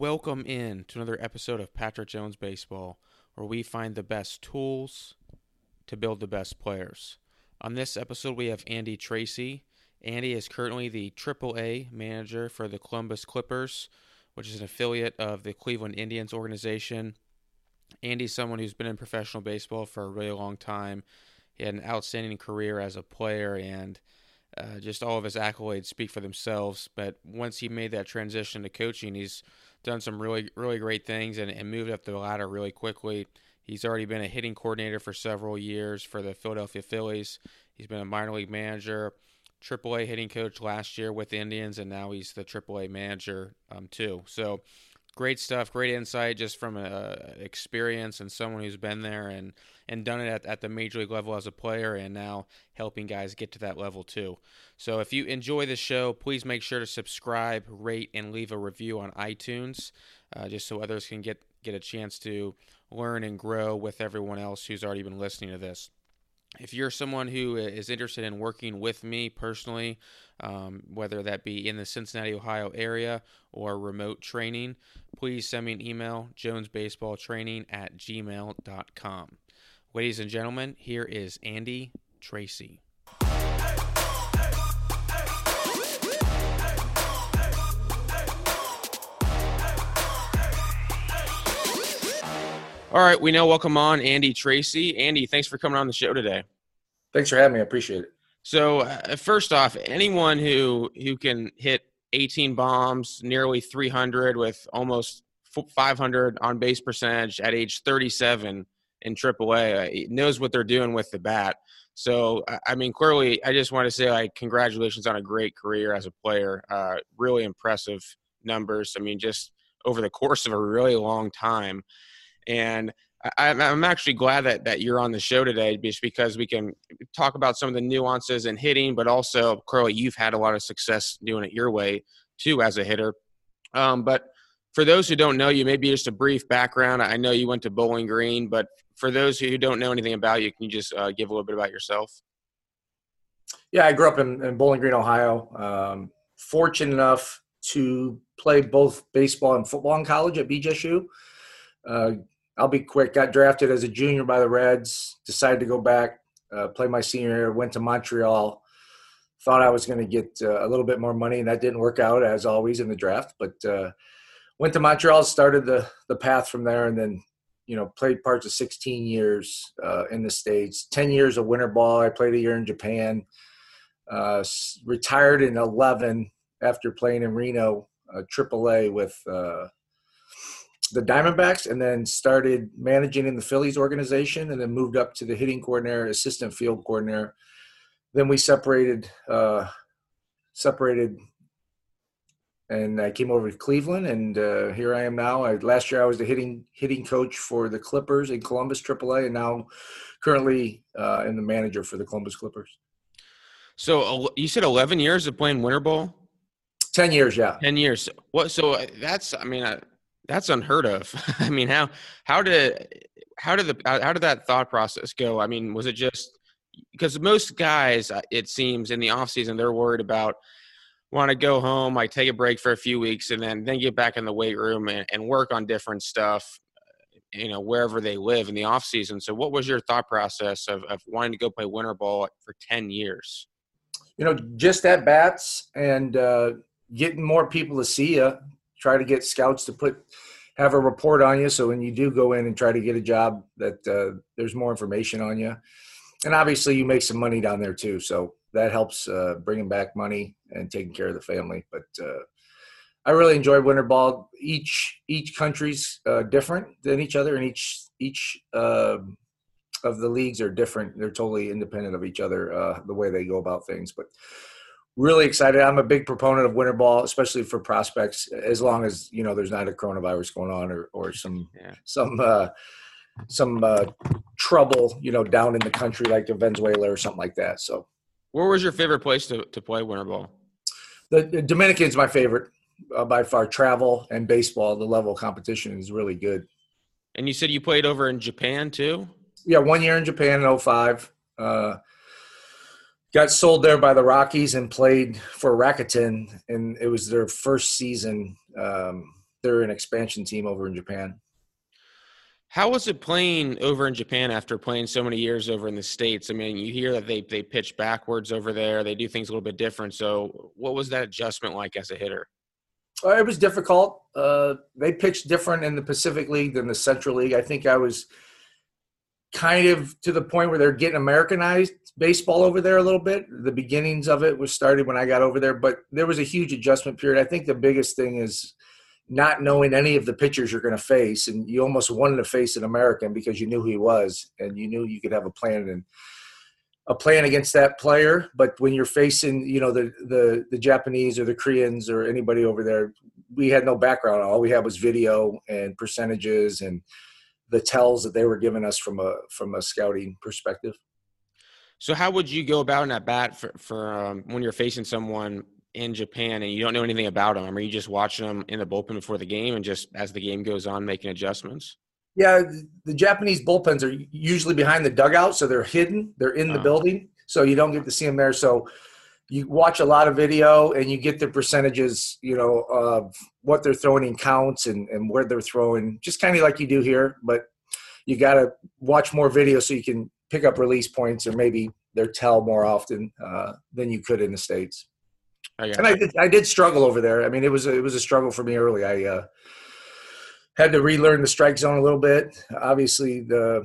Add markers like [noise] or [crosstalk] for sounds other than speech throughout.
Welcome in to another episode of Patrick Jones Baseball, where we find the best tools to build the best players. On this episode, we have Andy Tracy. Andy is currently the AAA manager for the Columbus Clippers, which is an affiliate of the Cleveland Indians organization. Andy's someone who's been in professional baseball for a really long time. He had an outstanding career as a player, and uh, just all of his accolades speak for themselves. But once he made that transition to coaching, he's done some really, really great things and, and moved up the ladder really quickly. He's already been a hitting coordinator for several years for the Philadelphia Phillies. He's been a minor league manager, AAA hitting coach last year with the Indians, and now he's the AAA manager um, too. So great stuff, great insight just from a, experience and someone who's been there and and done it at, at the major league level as a player and now helping guys get to that level too. So if you enjoy the show, please make sure to subscribe, rate, and leave a review on iTunes, uh, just so others can get get a chance to learn and grow with everyone else who's already been listening to this if you're someone who is interested in working with me personally, um, whether that be in the Cincinnati, Ohio area or remote training, please send me an email, jonesbaseballtraining at gmail.com. Ladies and gentlemen, here is Andy Tracy. All right, we now welcome on Andy Tracy. Andy, thanks for coming on the show today. Thanks for having me. I appreciate it. So, uh, first off, anyone who who can hit 18 bombs, nearly 300 with almost 500 on base percentage at age 37 in AAA uh, knows what they're doing with the bat. So, I mean, clearly, I just want to say, like, congratulations on a great career as a player. Uh, really impressive numbers. I mean, just over the course of a really long time. And I, am actually glad that, that you're on the show today just because we can talk about some of the nuances in hitting, but also, Curly, you've had a lot of success doing it your way too as a hitter. Um, but for those who don't know you, maybe just a brief background. I know you went to Bowling Green, but for those who don't know anything about you, can you just uh, give a little bit about yourself? Yeah, I grew up in, in Bowling Green, Ohio. Um, fortunate enough to play both baseball and football in college at BGSU. Uh, I'll be quick. Got drafted as a junior by the Reds. Decided to go back, uh, play my senior year. Went to Montreal. Thought I was going to get uh, a little bit more money, and that didn't work out as always in the draft. But uh, went to Montreal, started the the path from there, and then you know played parts of 16 years uh, in the states. 10 years of winter ball. I played a year in Japan. Uh, retired in 11 after playing in Reno, AAA with the Diamondbacks and then started managing in the Phillies organization and then moved up to the hitting coordinator, assistant field coordinator. Then we separated, uh, separated, and I came over to Cleveland, and uh, here I am now. I, last year I was the hitting hitting coach for the Clippers in Columbus AAA, and now currently uh, in the manager for the Columbus Clippers. So you said 11 years of playing winter ball. 10 years, yeah. 10 years. What? So uh, that's, I mean, that's unheard of. [laughs] I mean, how how did how did the how did that thought process go? I mean, was it just because most guys, uh, it seems, in the off season, they're worried about want to go home, like take a break for a few weeks, and then then get back in the weight room and, and work on different stuff, you know, wherever they live in the off season. So, what was your thought process of, of wanting to go play winter ball for ten years? You know, just at bats and uh, getting more people to see you try to get scouts to put have a report on you so when you do go in and try to get a job that uh, there's more information on you. And obviously you make some money down there too so that helps uh, bringing back money and taking care of the family. But uh, i really enjoy winter ball. Each each country's uh, different than each other and each each um, of the leagues are different. They're totally independent of each other uh, the way they go about things. But really excited. I'm a big proponent of winter ball, especially for prospects, as long as you know there's not a coronavirus going on or or some yeah. some uh, some uh, trouble, you know, down in the country like the Venezuela or something like that. So, where was your favorite place to to play winter ball? The, the Dominican's my favorite uh, by far. Travel and baseball, the level of competition is really good. And you said you played over in Japan too? Yeah, one year in Japan in 05. Uh, got sold there by the Rockies and played for Rakuten, and it was their first season. Um, they're an expansion team over in Japan. How was it playing over in Japan after playing so many years over in the states? I mean, you hear that they they pitch backwards over there. They do things a little bit different. So, what was that adjustment like as a hitter? Uh, it was difficult. Uh, they pitched different in the Pacific League than the Central League. I think I was kind of to the point where they're getting Americanized baseball over there a little bit. The beginnings of it was started when I got over there, but there was a huge adjustment period. I think the biggest thing is not knowing any of the pitchers you're going to face, and you almost wanted to face an American because you knew who he was, and you knew you could have a plan and a plan against that player. But when you're facing, you know, the the the Japanese or the Koreans or anybody over there, we had no background. All we had was video and percentages and the tells that they were giving us from a from a scouting perspective. So, how would you go about an at bat for, for um, when you're facing someone in Japan and you don't know anything about them? Are you just watching them in the bullpen before the game and just as the game goes on making adjustments? Yeah, the Japanese bullpens are usually behind the dugout, so they're hidden. They're in the oh. building, so you don't get to see them there. So you watch a lot of video and you get the percentages, you know, of what they're throwing in counts and, and where they're throwing, just kind of like you do here. But you got to watch more video so you can pick up release points or maybe their tell more often uh, than you could in the states. Oh, and I did, I did struggle over there. I mean, it was a, it was a struggle for me early. I uh, had to relearn the strike zone a little bit. Obviously, the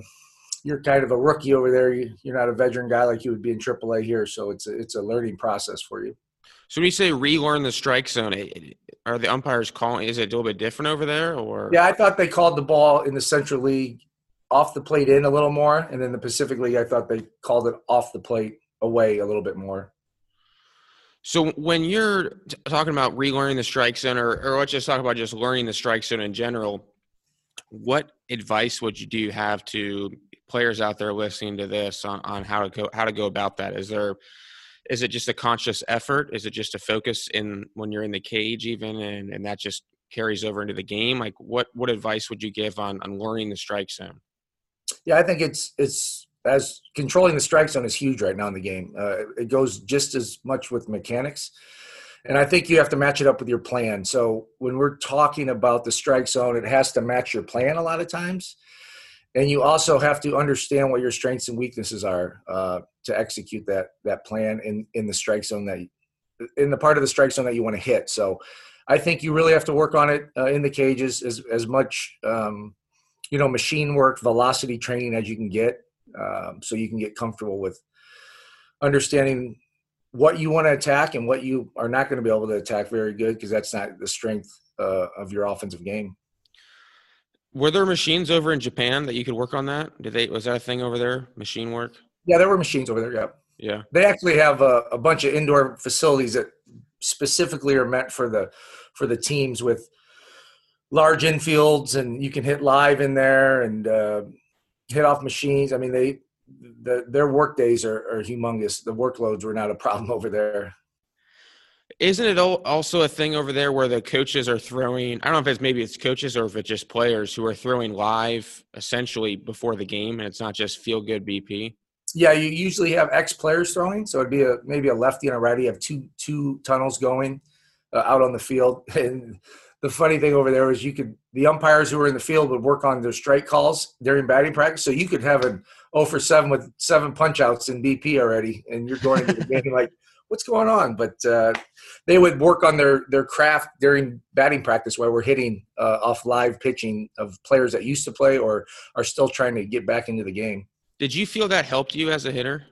you're kind of a rookie over there. You're not a veteran guy like you would be in AAA here, so it's a, it's a learning process for you. So when you say relearn the strike zone, are the umpires calling? Is it a little bit different over there, or? Yeah, I thought they called the ball in the Central League off the plate in a little more, and then the Pacific League, I thought they called it off the plate away a little bit more. So when you're talking about relearning the strike zone, or, or let's just talk about just learning the strike zone in general, what advice would you do you have to players out there listening to this on, on how to go how to go about that? Is there is it just a conscious effort? Is it just a focus in when you're in the cage even and, and that just carries over into the game? Like what what advice would you give on on learning the strike zone? Yeah, I think it's it's as controlling the strike zone is huge right now in the game. Uh, it goes just as much with mechanics. And I think you have to match it up with your plan. So when we're talking about the strike zone, it has to match your plan a lot of times. And you also have to understand what your strengths and weaknesses are uh, to execute that that plan in in the strike zone that in the part of the strike zone that you want to hit. So I think you really have to work on it uh, in the cages as as much um, you know machine work, velocity training as you can get, um, so you can get comfortable with understanding what you want to attack and what you are not going to be able to attack very good because that's not the strength uh, of your offensive game. Were there machines over in Japan that you could work on that? Did they was that a thing over there? Machine work? Yeah, there were machines over there. Yeah. Yeah. They actually have a, a bunch of indoor facilities that specifically are meant for the for the teams with large infields, and you can hit live in there and uh, hit off machines. I mean, they the, their work days are, are humongous. The workloads were not a [laughs] problem over there. Isn't it also a thing over there where the coaches are throwing? I don't know if it's maybe it's coaches or if it's just players who are throwing live essentially before the game, and it's not just feel good BP. Yeah, you usually have ex players throwing, so it'd be a maybe a lefty and a righty. You have two two tunnels going uh, out on the field, [laughs] and the funny thing over there is you could the umpires who were in the field would work on their strike calls during batting practice, so you could have an 0 for 7 with seven punch outs in BP already, and you're going into the game like, what's going on? But uh, they would work on their, their craft during batting practice while we're hitting uh, off live pitching of players that used to play or are still trying to get back into the game. Did you feel that helped you as a hitter?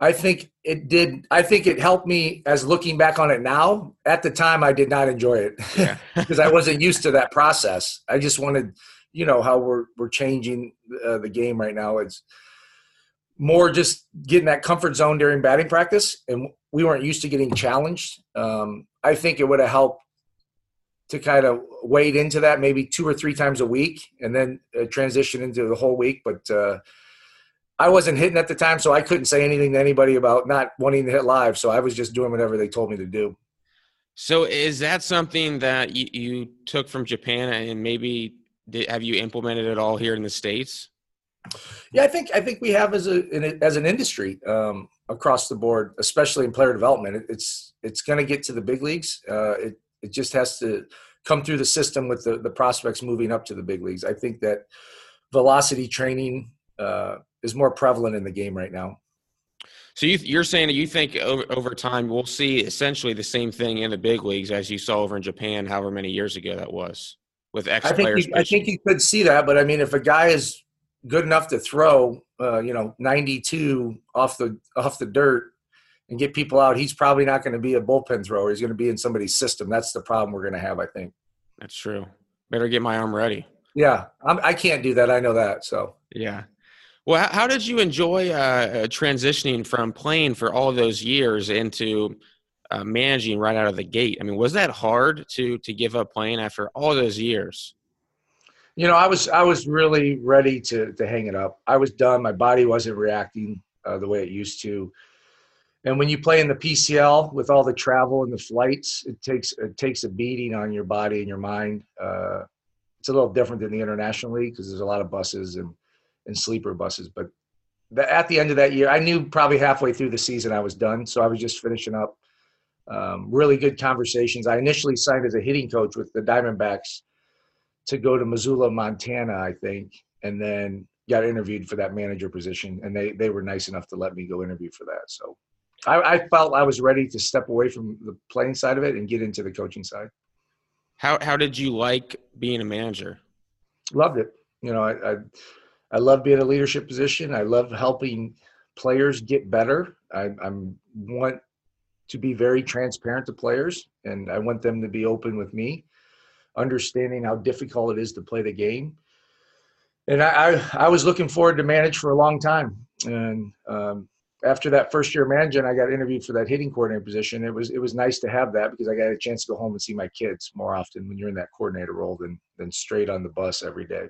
I think it did. I think it helped me as looking back on it now. At the time, I did not enjoy it yeah. [laughs] [laughs] because I wasn't used to that process. I just wanted – you know how we're we're changing uh, the game right now. It's more just getting that comfort zone during batting practice, and we weren't used to getting challenged. Um, I think it would have helped to kind of wade into that maybe two or three times a week, and then uh, transition into the whole week. But uh, I wasn't hitting at the time, so I couldn't say anything to anybody about not wanting to hit live. So I was just doing whatever they told me to do. So is that something that you, you took from Japan and maybe did, have you implemented it all here in the states? Yeah, I think I think we have as a as an industry um, across the board, especially in player development. It, it's it's going to get to the big leagues. Uh, it it just has to come through the system with the, the prospects moving up to the big leagues. I think that velocity training uh, is more prevalent in the game right now. So you, are saying that you think over, over time we'll see essentially the same thing in the big leagues as you saw over in Japan, however many years ago that was with ex I think players. You, I think you could see that, but I mean, if a guy is good enough to throw, uh, you know, 92 off the off the dirt and get people out, he's probably not going to be a bullpen thrower. He's going to be in somebody's system. That's the problem we're going to have, I think. That's true. Better get my arm ready. Yeah, I'm, I can not do that. I know that. So yeah. Well, how did you enjoy uh, uh, transitioning from playing for all those years into uh, managing right out of the gate? I mean, was that hard to to give up playing after all those years? You know, I was I was really ready to to hang it up. I was done. My body wasn't reacting uh, the way it used to. And when you play in the PCL with all the travel and the flights, it takes it takes a beating on your body and your mind. Uh, it's a little different than the international league because there's a lot of buses and and sleeper buses. But the, at the end of that year, I knew probably halfway through the season I was done, so I was just finishing up. Um, really good conversations. I initially signed as a hitting coach with the Diamondbacks to go to Missoula, Montana, I think, and then got interviewed for that manager position, and they they were nice enough to let me go interview for that. So I, I felt I was ready to step away from the playing side of it and get into the coaching side. How how did you like being a manager? Loved it. You know, I I, I love being a leadership position. I love helping players get better. I I'm want to be very transparent to players, and I want them to be open with me understanding how difficult it is to play the game. And I, I, I was looking forward to manage for a long time. And um, after that first year managing, I got interviewed for that hitting coordinator position. It was it was nice to have that because I got a chance to go home and see my kids more often when you're in that coordinator role than than straight on the bus every day.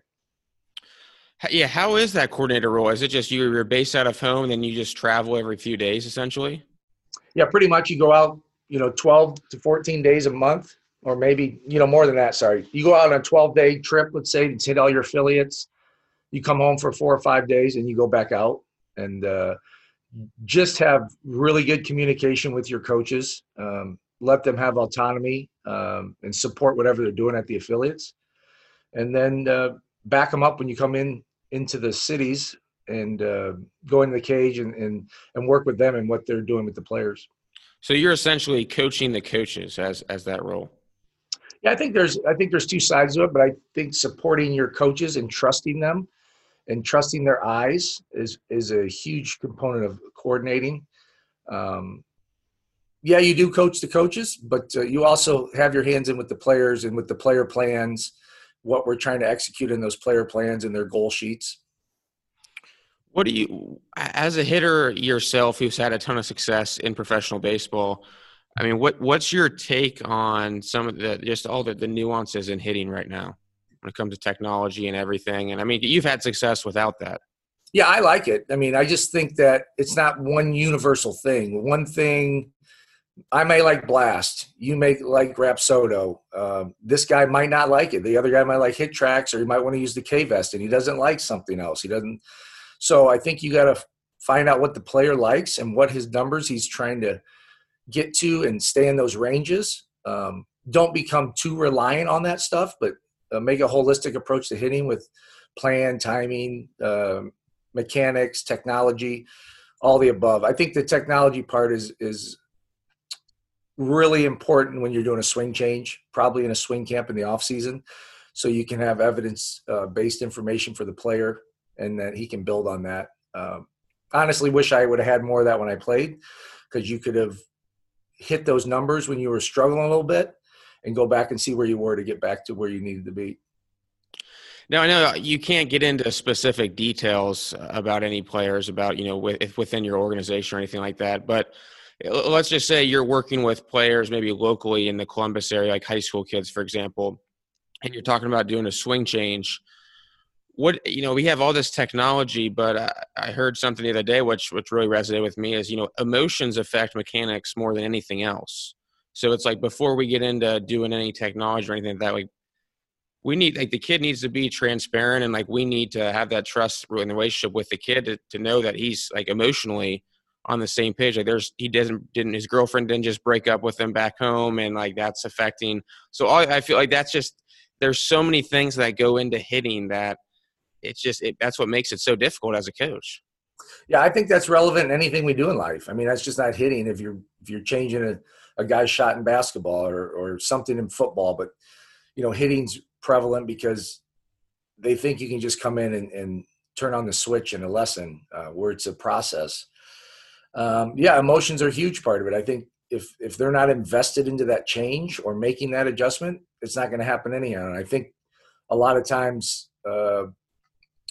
Yeah, how is that coordinator role? Is it just you're based out of home, and then you just travel every few days, essentially? Yeah, pretty much. You go out, you know, 12 to 14 days a month, or maybe you know more than that. Sorry, you go out on a 12 day trip, let's say, to hit all your affiliates. You come home for four or five days, and you go back out and uh, just have really good communication with your coaches. Um, let them have autonomy um, and support whatever they're doing at the affiliates, and then uh, back them up when you come in into the cities and uh, go into the cage and, and and work with them and what they're doing with the players. So you're essentially coaching the coaches as as that role. Yeah, I think there's I think there's two sides to it, but I think supporting your coaches and trusting them and trusting their eyes is is a huge component of coordinating. Um, yeah, you do coach the coaches, but uh, you also have your hands in with the players and with the player plans, what we're trying to execute in those player plans and their goal sheets. What do you, as a hitter yourself, who's had a ton of success in professional baseball? I mean, what what's your take on some of the just all the, the nuances in hitting right now when it comes to technology and everything? And I mean, you've had success without that. Yeah, I like it. I mean, I just think that it's not one universal thing. One thing I may like Blast. You may like Rapsodo. Um, this guy might not like it. The other guy might like HitTrax, or he might want to use the K Vest, and he doesn't like something else. He doesn't. So I think you got to find out what the player likes and what his numbers he's trying to get to and stay in those ranges. Um, don't become too reliant on that stuff, but uh, make a holistic approach to hitting with plan, timing, uh, mechanics, technology, all the above. I think the technology part is is really important when you're doing a swing change, probably in a swing camp in the off season, so you can have evidence uh, based information for the player and that he can build on that. Um, honestly, wish I would have had more of that when I played because you could have hit those numbers when you were struggling a little bit and go back and see where you were to get back to where you needed to be. Now I know uh, you can't get into specific details uh, about any players about you know within your organization or anything like that, but uh, let's just say you're working with players maybe locally in the Columbus area, like high school kids, for example, and you're talking about doing a swing change what you know we have all this technology but I, I, heard something the other day which which really resonated with me is you know emotions affect mechanics more than anything else so it's like before we get into doing any technology or anything that like we need like the kid needs to be transparent and like we need to have that trust in the relationship with the kid to, to know that he's like emotionally on the same page. Like there's he doesn't didn't his girlfriend didn't just break up with him back home, and like that's affecting. So all, I feel like that's just there's so many things that go into hitting that it's just it, that's what makes it so difficult as a coach. Yeah, I think that's relevant in anything we do in life. I mean, that's just not hitting if you're if you're changing a, a guy's shot in basketball or or something in football, but you know, hitting's prevalent because they think you can just come in and, and turn on the switch in a lesson uh, where it's a process. Um, yeah, emotions are a huge part of it. I think if if they're not invested into that change or making that adjustment, it's not going to happen anyhow. And I think a lot of times uh,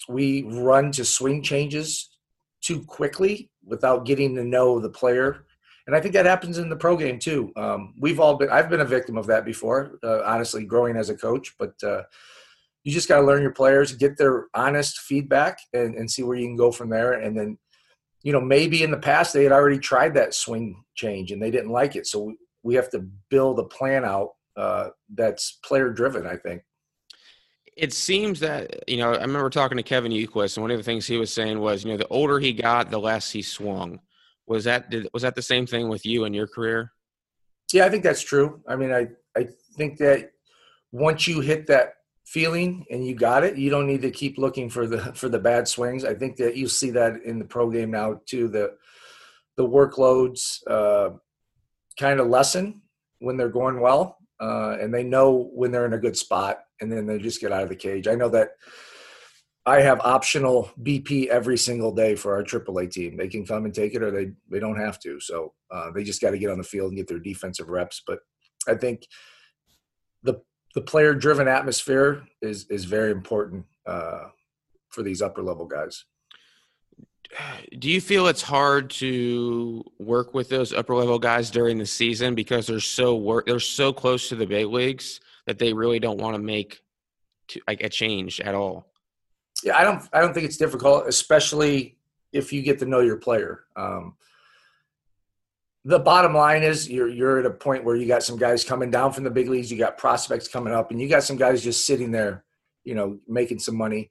we run to swing changes too quickly without getting to know the player. And I think that happens in the pro game too. Um, we've all been, I've been a victim of that before, uh, honestly, growing as a coach. But uh, you just got to learn your players, get their honest feedback, and, and see where you can go from there. And then, you know, maybe in the past they had already tried that swing change and they didn't like it. So we, have to build a plan out uh, that's player driven, I think. It seems that, you know, I remember talking to Kevin Youkilis, and one of the things he was saying was, you know, the older he got, the less he swung. Was that did, was that the same thing with you in your career? Yeah, I think that's true. I mean, I I think that once you hit that feeling and you got it, you don't need to keep looking for the for the bad swings. I think that you see that in the pro game now too. The the workloads uh, kind of lessen when they're going well, uh, and they know when they're in a good spot, and then they just get out of the cage. I know that I have optional BP every single day for our AAA team. They can come and take it, or they they don't have to. So uh, they just got to get on the field and get their defensive reps. But I think the the player driven atmosphere is is very important uh, for these upper level guys. Do you feel it's hard to work with those upper level guys during the season because they're so work they're so close to the big leagues that they really don't want to make to, like a change at all? Yeah, I don't I don't think it's difficult, especially if you get to know your player. Um, the bottom line is you're you're at a point where you got some guys coming down from the big leagues, you got prospects coming up, and you got some guys just sitting there, you know, making some money.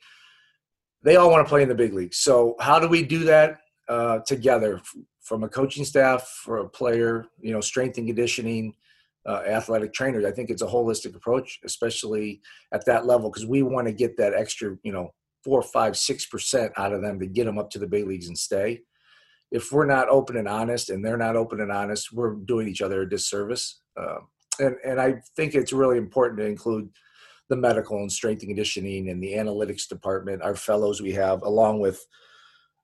They all want to play in the big leagues. So how do we do that uh, together from a coaching staff, for a player, you know, strength and conditioning, uh, athletic trainers? I think it's a holistic approach, especially at that level, because we want to get that extra, you know, four, five, six percent out of them to get them up to the big leagues and stay if we're not open and honest and they're not open and honest, we're doing each other a disservice. Um, and, and I think it's really important to include the medical and strength and conditioning and the analytics department, our fellows we have, along with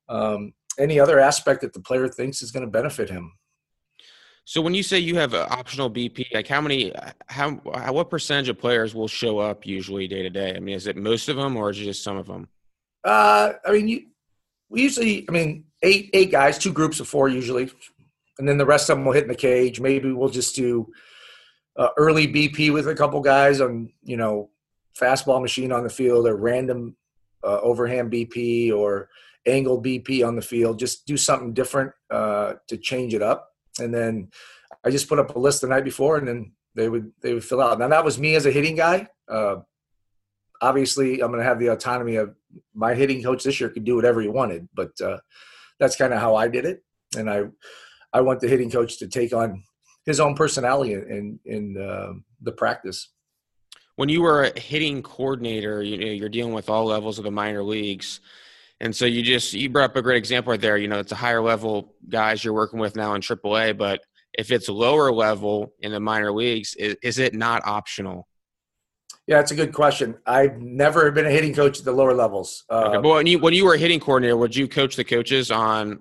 um, any other aspect that the player thinks is going to benefit him. So when you say you have optional BP, like how many, how, what percentage of players will show up usually day to day? I mean, is it most of them or is it just some of them? Uh, I mean, you, we usually, I mean, eight eight guys, two groups of four usually, and then the rest of them will hit in the cage. Maybe we'll just do uh, early BP with a couple guys on you know fastball machine on the field or random uh, overhand BP or angle BP on the field. Just do something different uh, to change it up, and then I just put up a list the night before, and then they would they would fill out. Now that was me as a hitting guy. Uh, obviously, I'm going to have the autonomy of my hitting coach this year could do whatever he wanted, but uh, that's kind of how I did it. And I, I want the hitting coach to take on his own personality in in uh, the practice. When you were a hitting coordinator, you know you're dealing with all levels of the minor leagues, and so you just you brought up a great example right there. You know, it's a higher level guys you're working with now in AAA, but if it's lower level in the minor leagues, is, is it not optional? Yeah, it's a good question. I've never been a hitting coach at the lower levels. Uh, okay, but when you when you were a hitting coordinator, would you coach the coaches on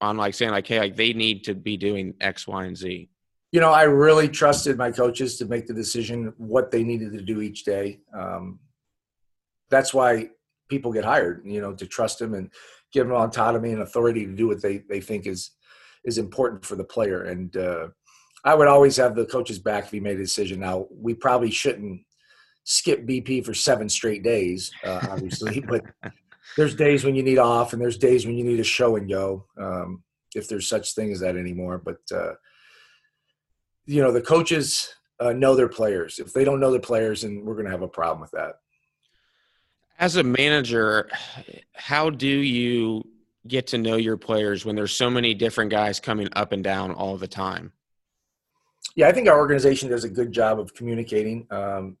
on like saying like, hey, like they need to be doing X, Y, and Z? You know, I really trusted my coaches to make the decision what they needed to do each day. Um, that's why people get hired. You know, to trust them and give them autonomy and authority to do what they they think is is important for the player. And uh, I would always have the coaches back if he made a decision. Now, we probably shouldn't skip BP for seven straight days, uh, obviously. [laughs] but there's days when you need off, and there's days when you need a show and go, um, if there's such thing as that anymore. But uh, you know, the coaches uh, know their players. If they don't know their players, then we're going to have a problem with that. As a manager, how do you get to know your players when there's so many different guys coming up and down all the time? Yeah, I think our organization does a good job of communicating. Um,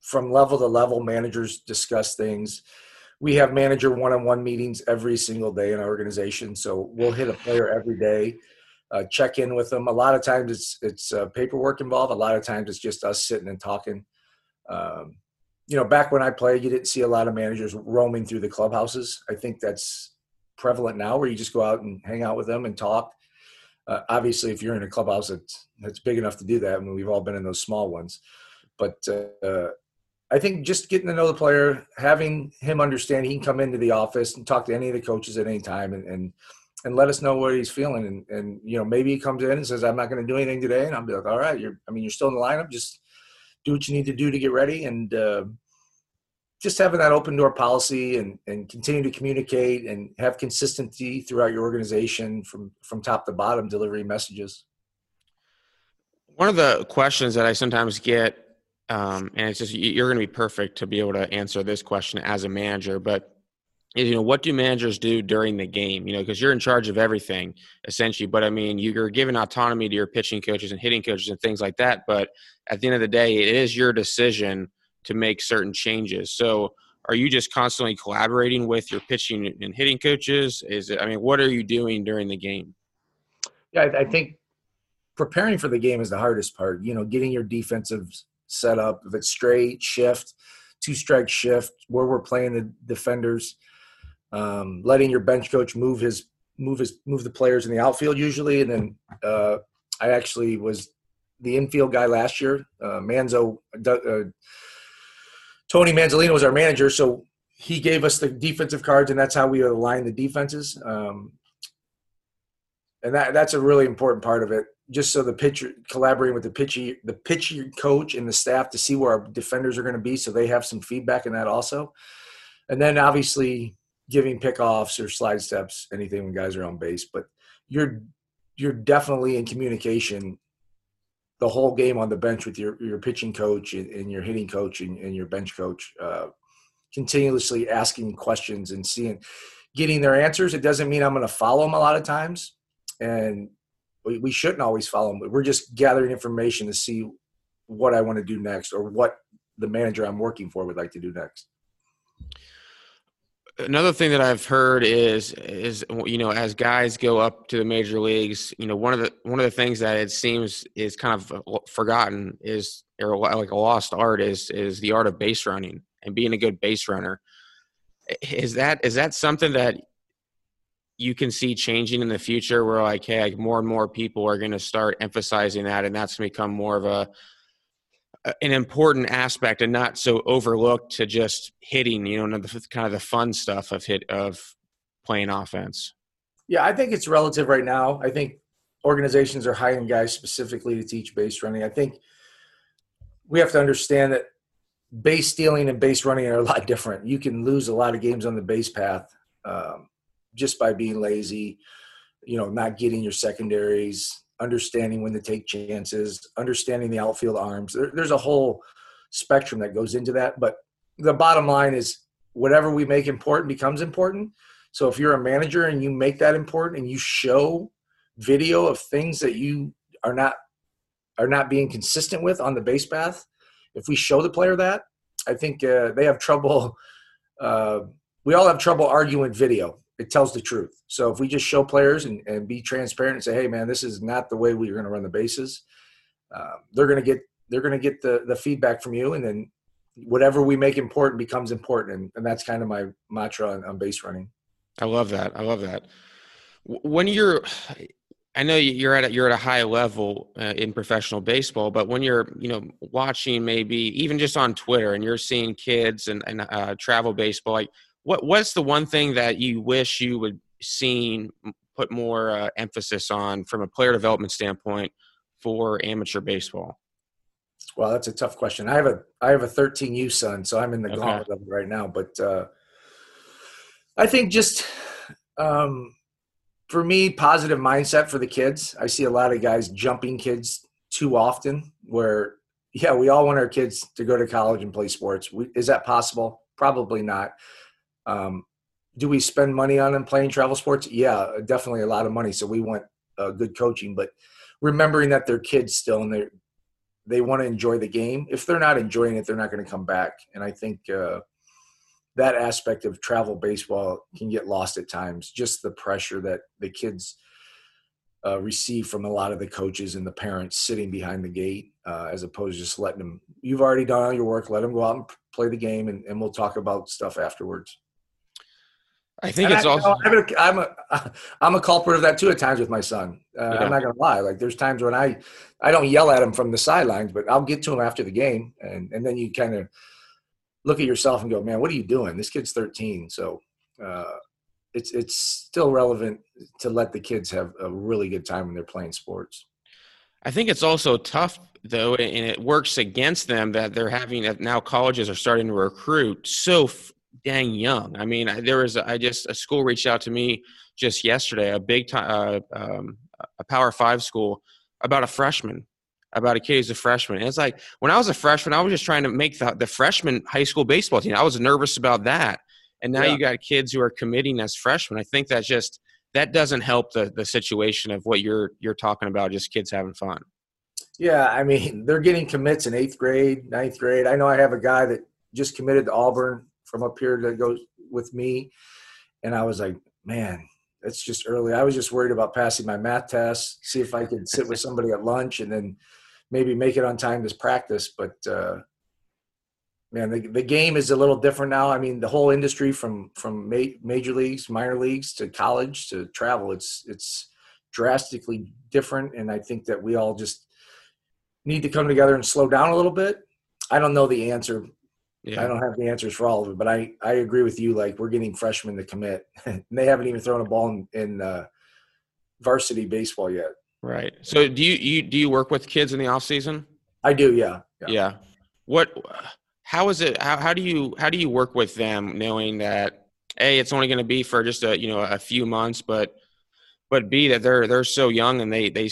from level to level, managers discuss things. We have manager one-on-one meetings every single day in our organization, so we'll hit a player every day, uh, check in with them. A lot of times it's it's uh, paperwork involved. A lot of times it's just us sitting and talking. Um, you know, back when I played, you didn't see a lot of managers roaming through the clubhouses. I think that's prevalent now, where you just go out and hang out with them and talk. Uh, obviously, if you're in a clubhouse that's that's big enough to do that, I mean, we've all been in those small ones. But uh, I think just getting to know the player, having him understand he can come into the office and talk to any of the coaches at any time, and and, and let us know what he's feeling. And and you know, maybe he comes in and says, "I'm not going to do anything today," and I'll be like, "All right, you're. I mean, you're still in the lineup. Just do what you need to do to get ready and uh, just having that open door policy and, and continue to communicate and have consistency throughout your organization from from top to bottom delivering messages. One of the questions that i sometimes get um, and it's just you're going to be perfect to be able to answer this question as a manager but is you know what do managers do during the game? You know because you're in charge of everything essentially but i mean you're giving autonomy to your pitching coaches and hitting coaches and things like that but at the end of the day it is your decision to make certain changes. So are you just constantly collaborating with your pitching and hitting coaches? Is it i mean what are you doing during the game? Yeah i, I think preparing for the game is the hardest part you know getting your defensive setup if it's straight shift two strike shift where we're playing the defenders um, letting your bench coach move his move his move the players in the outfield usually, and then uh, I actually was the infield guy last year. Uh, Manso, uh, Tony Mansolino was our manager, so he gave us the defensive cards, and that's how we align the defenses. Um, and that that's a really important part of it. Just so the pitcher collaborating with the pitcher, the pitcher coach and the staff to see where our defenders are going to be, so they have some feedback in that also. And then obviously giving pickoffs or slide steps, anything when guys are on base. But you're you're definitely in communication the whole game on the bench with your your pitching coach and, and your hitting coach and, and your bench coach, uh, continuously asking questions and seeing, getting their answers. It doesn't mean I'm going to follow them a lot of times, and we, we shouldn't always follow them. We're just gathering information to see what I want to do next or what the manager I'm working for would like to do next another thing that I've heard is is you know as guys go up to the major leagues, you know one of the one of the things that it seems is kind of uh, forgotten is or like a lost art is is the art of base running and being a good base runner. Is that is that something that you can see changing in the future where like hey like more and more people are going to start emphasizing that and that's going to become more of a an important aspect and not so overlooked to just hitting, you know, the kind of the fun stuff of hit of playing offense. Yeah, I think it's relative right now. I think organizations are hiring guys specifically to teach base running. I think we have to understand that base stealing and base running are a lot different. You can lose a lot of games on the base path um, just by being lazy, you know, not getting your secondaries, understanding when to take chances, understanding the outfield arms. There, there's a whole spectrum that goes into that. But the bottom line is whatever we make important becomes important. So if you're a manager and you make that important and you show video of things that you are not are not being consistent with on the base path, if we show the player that, I think uh, they have trouble. Uh, we all have trouble arguing video it tells the truth. So if we just show players and, and be transparent and say, hey man, this is not the way we're going to run the bases, uh, they're going to get they're going to get the the feedback from you, and then whatever we make important becomes important, and, and that's kind of my mantra on, on base running. I love that. I love that. When you're, I know you're at a, you're at a high level uh, in professional baseball, but when you're you know watching maybe even just on Twitter and you're seeing kids and, and uh, travel baseball, like what what's the one thing that you wish you would seen put more uh, emphasis on from a player development standpoint for amateur baseball? Well, that's a tough question. I have a I have a 13U son, so I'm in the okay. gauntlet of it right now. But uh, I think just um, for me, positive mindset for the kids. I see a lot of guys jumping kids too often. Where yeah, we all want our kids to go to college and play sports. We, is that possible? Probably not. Um, do we spend money on them playing travel sports? Yeah, definitely a lot of money. So we want uh, good coaching, but remembering that they're kids still and they they want to enjoy the game. If they're not enjoying it, they're not going to come back. And I think uh, that aspect of travel baseball can get lost at times. Just the pressure that the kids uh, receive from a lot of the coaches and the parents sitting behind the gate, uh, as opposed to just letting them. You've already done all your work. Let them go out and play the game, and, and we'll talk about stuff afterwards. I think and it's I, also. I'm, a, I'm a [laughs] I'm a culprit of that too at times with my son. Uh, yeah. I'm not gonna lie. Like there's times when I I don't yell at him from the sidelines, but I'll get to him after the game, and and then you kind of look at yourself and go, man, what are you doing? This kid's 13, so uh, it's it's still relevant to let the kids have a really good time when they're playing sports. I think it's also tough though, and it works against them that they're having now colleges are starting to recruit so dang young. I mean, there was a, I just a school reached out to me just yesterday, a big time, uh, um, a Power Five school about a freshman, about a kid who's a freshman. And it's like when I was a freshman, I was just trying to make the the freshman high school baseball team. I was nervous about that, and now yeah. you got kids who are committing as freshmen. I think that just that doesn't help the the situation of what you're you're talking about, just kids having fun. Yeah, I mean, [laughs] they're getting commits in eighth grade, ninth grade. I know I have a guy that just committed to Auburn from up here that goes with me. And I was like, man, it's just early. I was just worried about passing my math test, see if I could [laughs] sit with somebody at lunch and then maybe make it on time to practice. But uh, man, the, the game is a little different now. I mean, the whole industry from from ma- major leagues, minor leagues to college to travel, it's it's drastically different. And I think that we all just need to come together and slow down a little bit. I don't know the answer yeah. I don't have the answers for all of it, but I, I agree with you. Like we're getting freshmen to commit, and [laughs] they haven't even thrown a ball in, in uh, varsity baseball yet. Right. So do you, you do you work with kids in the off season? I do. Yeah. Yeah. yeah. What? How is it? How, how do you how do you work with them, knowing that a it's only going to be for just a you know a few months, but but b that they're they're so young and they they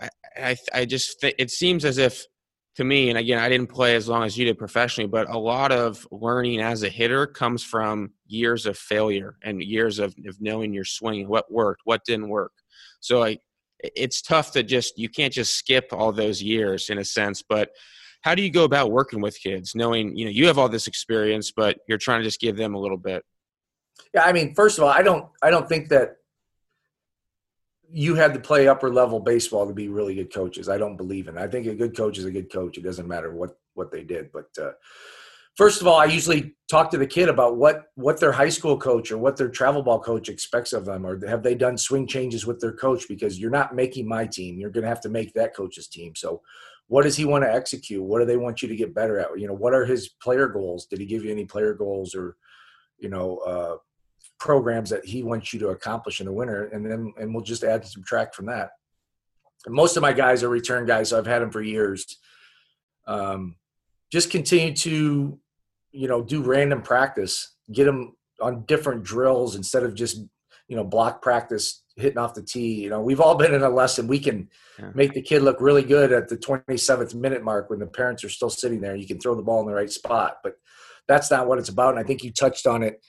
I I, I just th- it seems as if to me, and again, I didn't play as long as you did professionally, but a lot of learning as a hitter comes from years of failure and years of, of knowing your swing, what worked, what didn't work. So like, it's tough to just you can't just skip all those years in a sense. But how do you go about working with kids, knowing you know you have all this experience, but you're trying to just give them a little bit? Yeah, I mean, first of all, I don't I don't think that you had to play upper level baseball to be really good coaches. I don't believe in. I think a good coach is a good coach. It doesn't matter what what they did. But uh, first of all, I usually talk to the kid about what what their high school coach or what their travel ball coach expects of them, or have they done swing changes with their coach? Because you're not making my team. You're going to have to make that coach's team. So. What does he want to execute? What do they want you to get better at? You know, what are his player goals? Did he give you any player goals or, you know, uh, programs that he wants you to accomplish in the winter, and then and we'll just add and subtract from that. And most of my guys are return guys, so I've had them for years. Um, just continue to, you know, do random practice, get them on different drills instead of just, you know, block practice hitting off the tee. You know, we've all been in a lesson. We can yeah. make the kid look really good at the 27th minute mark when the parents are still sitting there. You can throw the ball in the right spot, but that's not what it's about. And I think you touched on it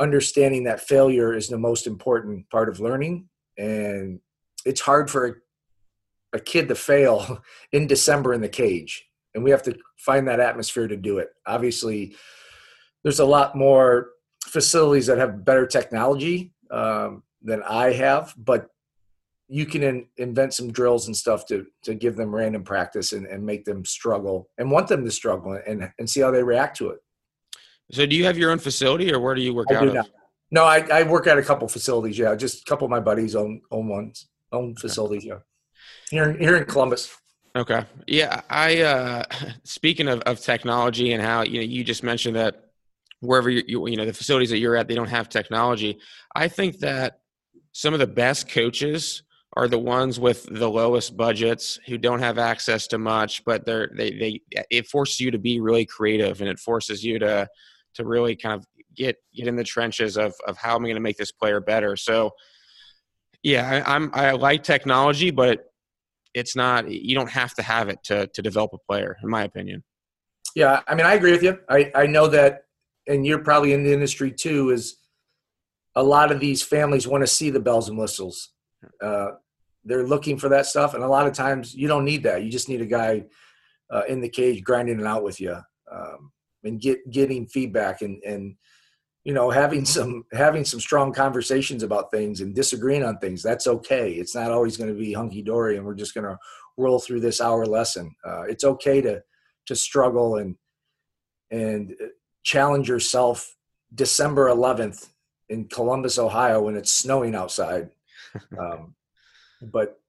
understanding that failure is the most important part of learning and it's hard for a, kid to fail [laughs] in december in the cage and we have to find that atmosphere to do it. Obviously there's a lot more facilities that have better technology um, than i have but you can in, invent some drills and stuff to to give them random practice and, and make them struggle and want them to struggle and, and see how they react to it so, do you have your own facility, or where do you work I out of? Not. No, I, I work at a couple facilities. Yeah, just a couple of my buddies own own ones, own facilities. Yeah, here here in Columbus. Okay. Yeah, I uh [laughs] speaking of, of technology and how you know you just mentioned that wherever you, you you know the facilities that you're at they don't have technology. I think that some of the best coaches are the ones with the lowest budgets who don't have access to much, but they're they they it forces you to be really creative and it forces you to to really kind of get get in the trenches of of how am I going to make this player better. So yeah, I, I'm I like technology, but it's not you don't have to have it to to develop a player, in my opinion. Yeah, I mean I agree with you. I I know that, and you're probably in the industry too. Is a lot of these families want to see the bells and whistles. Uh, they're looking for that stuff, and a lot of times you don't need that. You just need a guy uh, in the cage grinding it out with you um, and get getting feedback and and you know having some having some strong conversations about things and disagreeing on things. That's okay. It's not always going to be hunky dory, and we're just going to roll through this hour lesson. Uh, it's okay to to struggle and and challenge yourself. December 11th in Columbus, Ohio, when it's snowing outside. [laughs] Um, but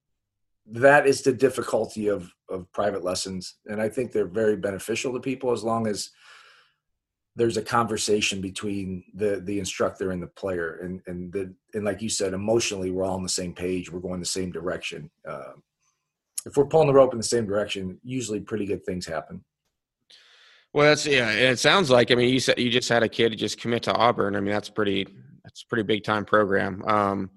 that is the difficulty of of private lessons, and I think they're very beneficial to people as long as there's a conversation between the the instructor and the player, and and the and like you said, emotionally we're all on the same page. We're going the same direction. Uh, if we're pulling the rope in the same direction, usually pretty good things happen. Well, that's yeah. It sounds like I mean you said you just had a kid just commit to Auburn. I mean that's pretty that's a pretty big time program. Um,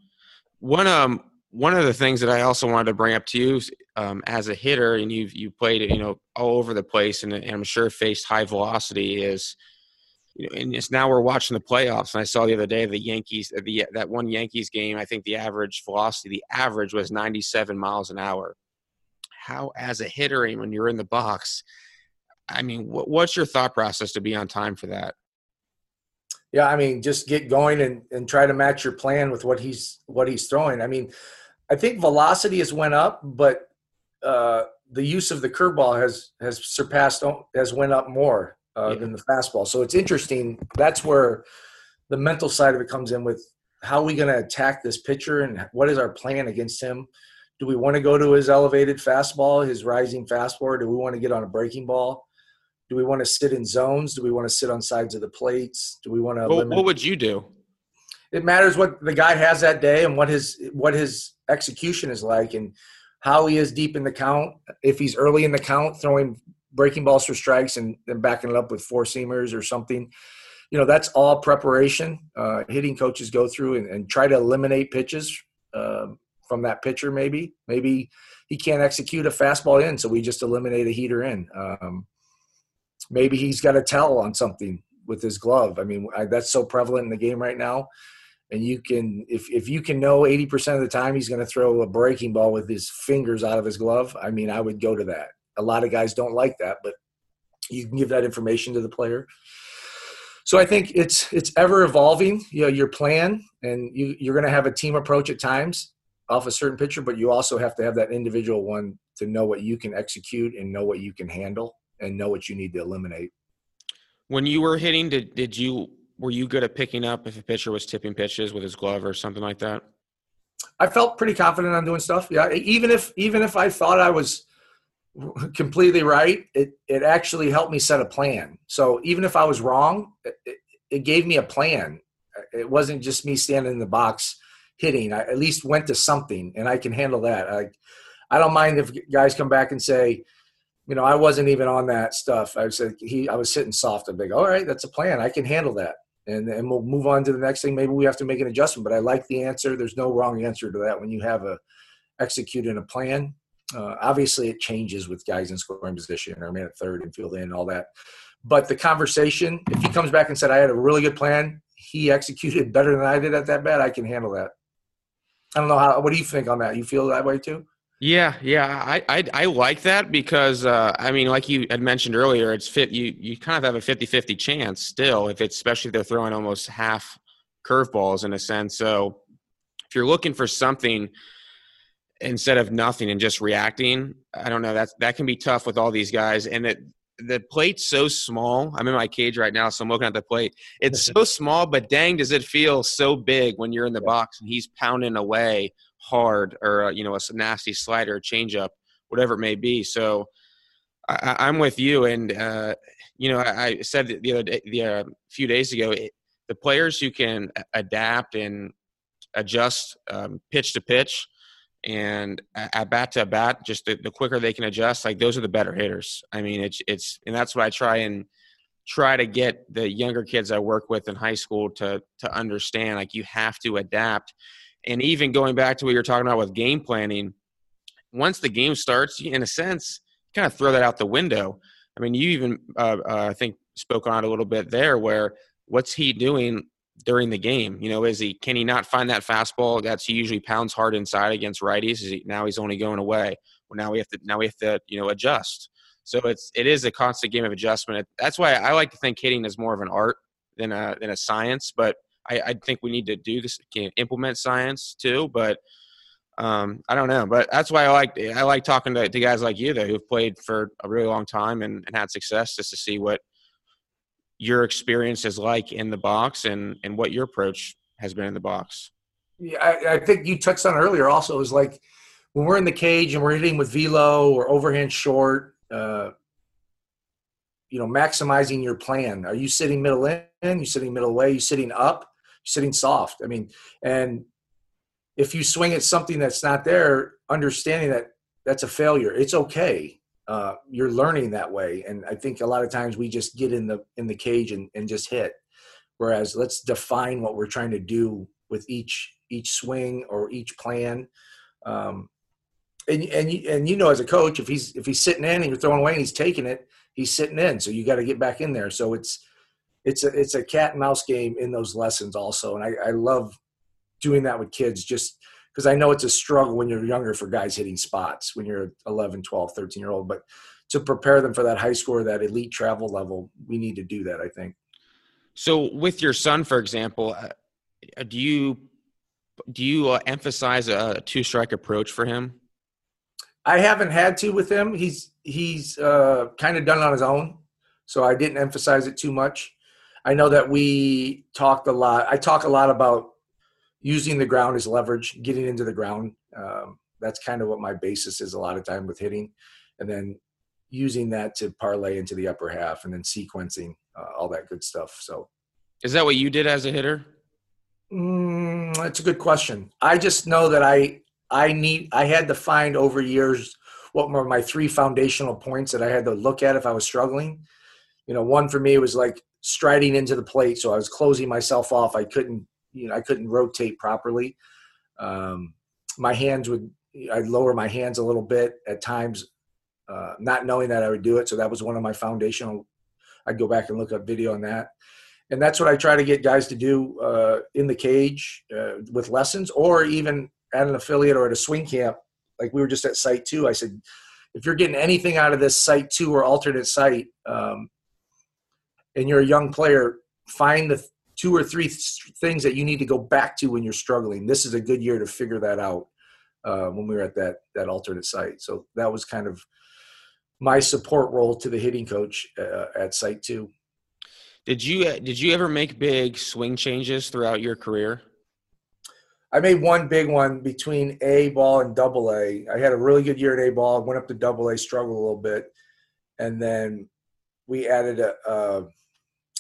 one um one of the things that I also wanted to bring up to you um, as a hitter, and you've you played you know all over the place, and, and I'm sure faced high velocity is. You know, and it's now we're watching the playoffs, and I saw the other day the Yankees, the that one Yankees game. I think the average velocity, the average was 97 miles an hour. How, as a hitter, when you're in the box, I mean, what's your thought process to be on time for that? Yeah, I mean, just get going and, and try to match your plan with what he's what he's throwing. I mean, I think velocity has went up, but uh, the use of the curveball has has surpassed has went up more uh, yeah. than the fastball. So it's interesting. That's where the mental side of it comes in with how are we going to attack this pitcher and what is our plan against him. Do we want to go to his elevated fastball, his rising fastball, do we want to get on a breaking ball? Do we want to sit in zones? Do we want to sit on sides of the plates? Do we want to? Well, what would you do? It matters what the guy has that day and what his what his execution is like and how he is deep in the count. If he's early in the count, throwing breaking balls for strikes and then backing it up with four seamers or something. You know, that's all preparation. Uh, hitting coaches go through and, and try to eliminate pitches uh, from that pitcher. Maybe, maybe he can't execute a fastball in, so we just eliminate a heater in. Um, maybe he's got a tell on something with his glove. I mean, I, that's so prevalent in the game right now. And you can, if, if you can know 80% of the time he's going to throw a breaking ball with his fingers out of his glove, I mean, I would go to that. A lot of guys don't like that, but you can give that information to the player. So I think it's it's ever evolving. You know, your plan, and you, you're going to have a team approach at times off a certain pitcher, but you also have to have that individual one to know what you can execute and know what you can handle and know what you need to eliminate. When you were hitting, did did you were you good at picking up if a pitcher was tipping pitches with his glove or something like that? I felt pretty confident on doing stuff. Yeah, even if even if I thought I was [laughs] completely right, it it actually helped me set a plan. So even if I was wrong, it, it gave me a plan. It wasn't just me standing in the box hitting. I at least went to something, and I can handle that. I I don't mind if guys come back and say, you know, I wasn't even on that stuff. I said he, I was sitting soft. I'm like, all right, that's a plan. I can handle that, and and we'll move on to the next thing. Maybe we have to make an adjustment, but I like the answer. There's no wrong answer to that when you have a executing a plan. Uh, obviously, it changes with guys in scoring position or man at third and field in all that. But the conversation, if he comes back and said, I had a really good plan, he executed better than I did at that bat, I can handle that. I don't know how. What do you think on that? You feel that way too? Yeah, yeah, I I, I like that because uh, I mean, like you had mentioned earlier, it's fit. You you kind of have a 50-50 chance still if it's especially if they're throwing almost half curveballs in a sense. So if you're looking for something instead of nothing and just reacting, I don't know that that can be tough with all these guys. And it the plate's so small. I'm in my cage right now, so I'm looking at the plate. It's [laughs] so small, but dang, does it feel so big when you're in the box and he's pounding away hard or uh, you know a nasty slider, changeup, whatever it may be. So I, am with you, and uh, you know I, I, said the other day, the uh, few days ago, it, the players who can adapt and adjust um, pitch to pitch and at bat to bat, just the, the, quicker they can adjust, like those are the better hitters. I mean, it's it's and that's what I try and try to get the younger kids I work with in high school to to understand. Like you have to adapt and even going back to what you're talking about with game planning, once the game starts, you in a sense, kind of throw that out the window. I mean, you even uh, uh, I think spoke on it a little bit there, where what's he doing during the game. You know, is he can he not find that fastball that's he usually pounds hard inside against righties? Is he, now he's only going away. Well, now we have to now we have to you know adjust. So it's it is a constant game of adjustment. That's why I like to think hitting is more of an art than a than a science. But I, I think we need to do this, implement science too. But um, I don't know. But that's why I like I like talking to, to guys like you though who've played for a really long time and, and had success, just to see what your experience is like in the box and and what your approach has been in the box. Yeah, I, I think you touched on earlier. Also, is like when we're in the cage and we're hitting with velo or overhand short. Uh, you know, maximizing your plan. Are you sitting middle in? You sitting middle away? You sitting up? Are you sitting soft. I mean, and if you swing at something that's not there, understanding that that's a failure, it's okay. Uh, you're learning that way, and I think a lot of times we just get in the in the cage and, and just hit. Whereas let's define what we're trying to do with each each swing or each plan. Um, and and you, and you know as a coach, if he's if he's sitting in and you're throwing away and he's taking it, he's sitting in. So you got to get back in there. So it's it's a it's a cat and mouse game in those lessons also, and I, I love doing that with kids just because I know it's a struggle when you're younger for guys hitting spots when you're 11, 12, 13 year old, but to prepare them for that high score, that elite travel level, we need to do that. I think. So, with your son, for example, uh, do you do you uh, emphasize a two strike approach for him? I haven't had to with him. He's he's uh, kind of done it on his own, so I didn't emphasize it too much. I know that we talked a lot. I talk a lot about using the ground as leverage, getting into the ground. Um, that's kind of what my basis is a lot of time with hitting, and then using that to parlay into the upper half, and then sequencing uh, all that good stuff. So, is that what you did as a hitter? Mm, that's a good question. I just know that I I need I had to find over years what were my three foundational points that I had to look at if I was struggling. You know, one for me was like striding into the plate, so I was closing myself off. I couldn't, you know, I couldn't rotate properly. Um, my hands would, I'd lower my hands a little bit at times, uh, not knowing that I would do it. So that was one of my foundational. I'd go back and look up video on that, and that's what I try to get guys to do uh, in the cage uh, with lessons, or even at an affiliate or at a swing camp. Like we were just at site two. I said, if you're getting anything out of this site two or alternate site, um, and you're a young player, find the two or three things that you need to go back to when you're struggling. This is a good year to figure that out. Uh, when we were at that that alternate site, so that was kind of my support role to the hitting coach uh, at site two. Did you uh, did you ever make big swing changes throughout your career? I made one big one between A ball and double A. I had a really good year at A ball. Went up to double A, struggled a little bit, and then we added a, a,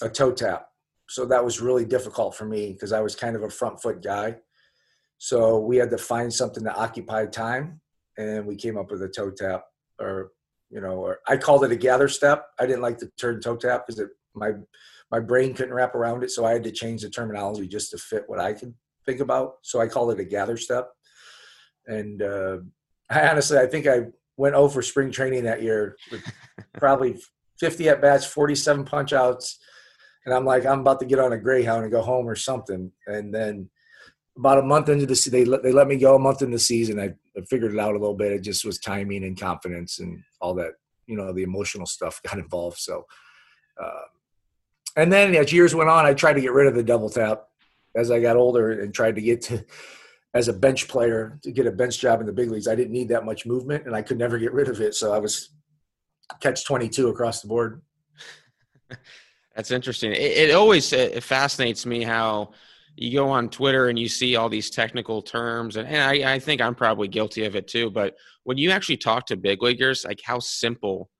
a toe tap. So that was really difficult for me because I was kind of a front foot guy. So we had to find something to occupy time, and we came up with a toe tap, or you know, or I called it a gather step. I didn't like the term toe tap because my my brain couldn't wrap around it, so I had to change the terminology just to fit what I could think about. So I called it a gather step, and uh, I honestly I think I went over spring training that year with [laughs] probably 50 at bats, 47 punch outs. And I'm like, I'm about to get on a Greyhound and go home or something. And then about a month into the season, they let, they let me go a month in the season. I, I figured it out a little bit. It just was timing and confidence and all that, you know, the emotional stuff [laughs] got involved. So, uh, and then as years went on, I tried to get rid of the double tap as I got older and tried to get to, as a bench player, to get a bench job in the big leagues. I didn't need that much movement and I could never get rid of it. So I was catch 22 across the board. [laughs] That's interesting. It, it always uh, it fascinates me how you go on Twitter and you see all these technical terms, and, and I, I, think I'm probably guilty of it too. But when you actually talk to big leaguers, like how simple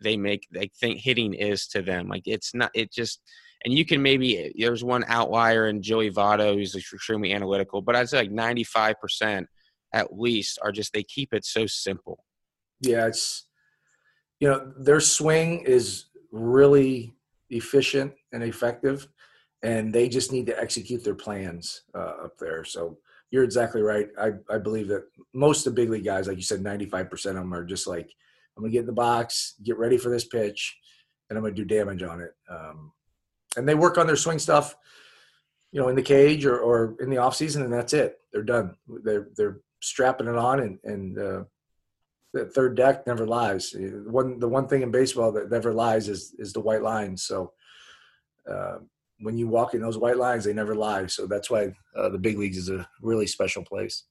they make, they think hitting is to them. Like it's not, it just, and you can maybe there's one outlier in Joey Votto who's extremely analytical, but I'd say like 95 percent at least are just they keep it so simple. Yeah, it's you know their swing is really efficient and effective and they just need to execute their plans uh, up there so you're exactly right I, I believe that most of the big league guys like you said 95% of them are just like i'm gonna get in the box get ready for this pitch and i'm gonna do damage on it um, and they work on their swing stuff you know, in the cage or, or in the off season, and that's it. They're done. They're they're strapping it on, and and uh, the third deck never lies. One the one thing in baseball that never lies is is the white lines. So uh, when you walk in those white lines, they never lie. So that's why uh, the big leagues is a really special place.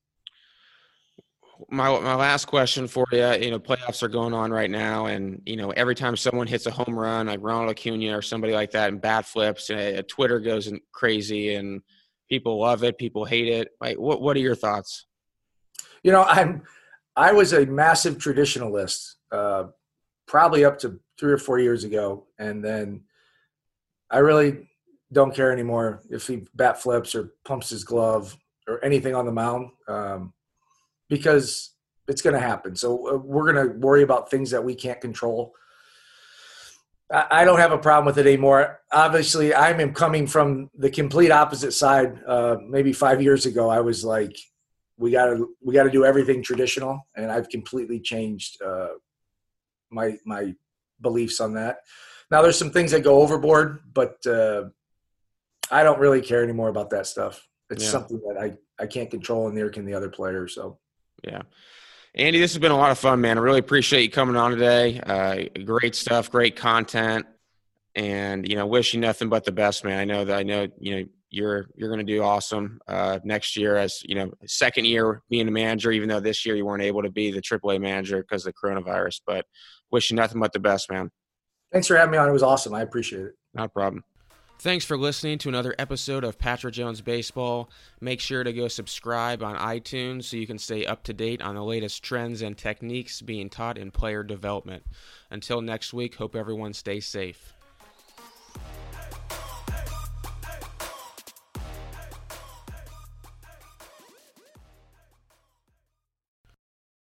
My my last question for you, you know, playoffs are going on right now, and you know, every time someone hits a home run, like Ronald Acuna or somebody like that, and bat flips, uh, Twitter goes crazy, and people love it, people hate it. Like, what what are your thoughts? You know, I'm I was a massive traditionalist, uh, probably up to three or four years ago, and then I really don't care anymore if he bat flips or pumps his glove or anything on the mound um, because it's going to happen. So uh, we're going to worry about things that we can't control. I, I don't have a problem with it anymore. Obviously, I'm coming from the complete opposite side. Uh, maybe five years ago, I was like, we got to we got to do everything traditional, and I've completely changed uh, my my beliefs on that. Now, there's some things that go overboard, but uh, I don't really care anymore about that stuff. It's yeah. something that I, I can't control, and neither can the other player. So, yeah. Andy, this has been a lot of fun, man. I really appreciate you coming on today. Uh, great stuff, great content, and you know, wish you nothing but the best, man. I know that I know you know you're you're going to do awesome uh, next year as you know second year being a manager. Even though this year you weren't able to be the AAA manager because of the coronavirus, but wish you nothing but the best, man. Thanks for having me on. It was awesome. I appreciate it. Not a problem. Thanks for listening to another episode of Patrick Jones Baseball. Make sure to go subscribe on iTunes so you can stay up to date on the latest trends and techniques being taught in player development. Until next week, hope everyone stays safe.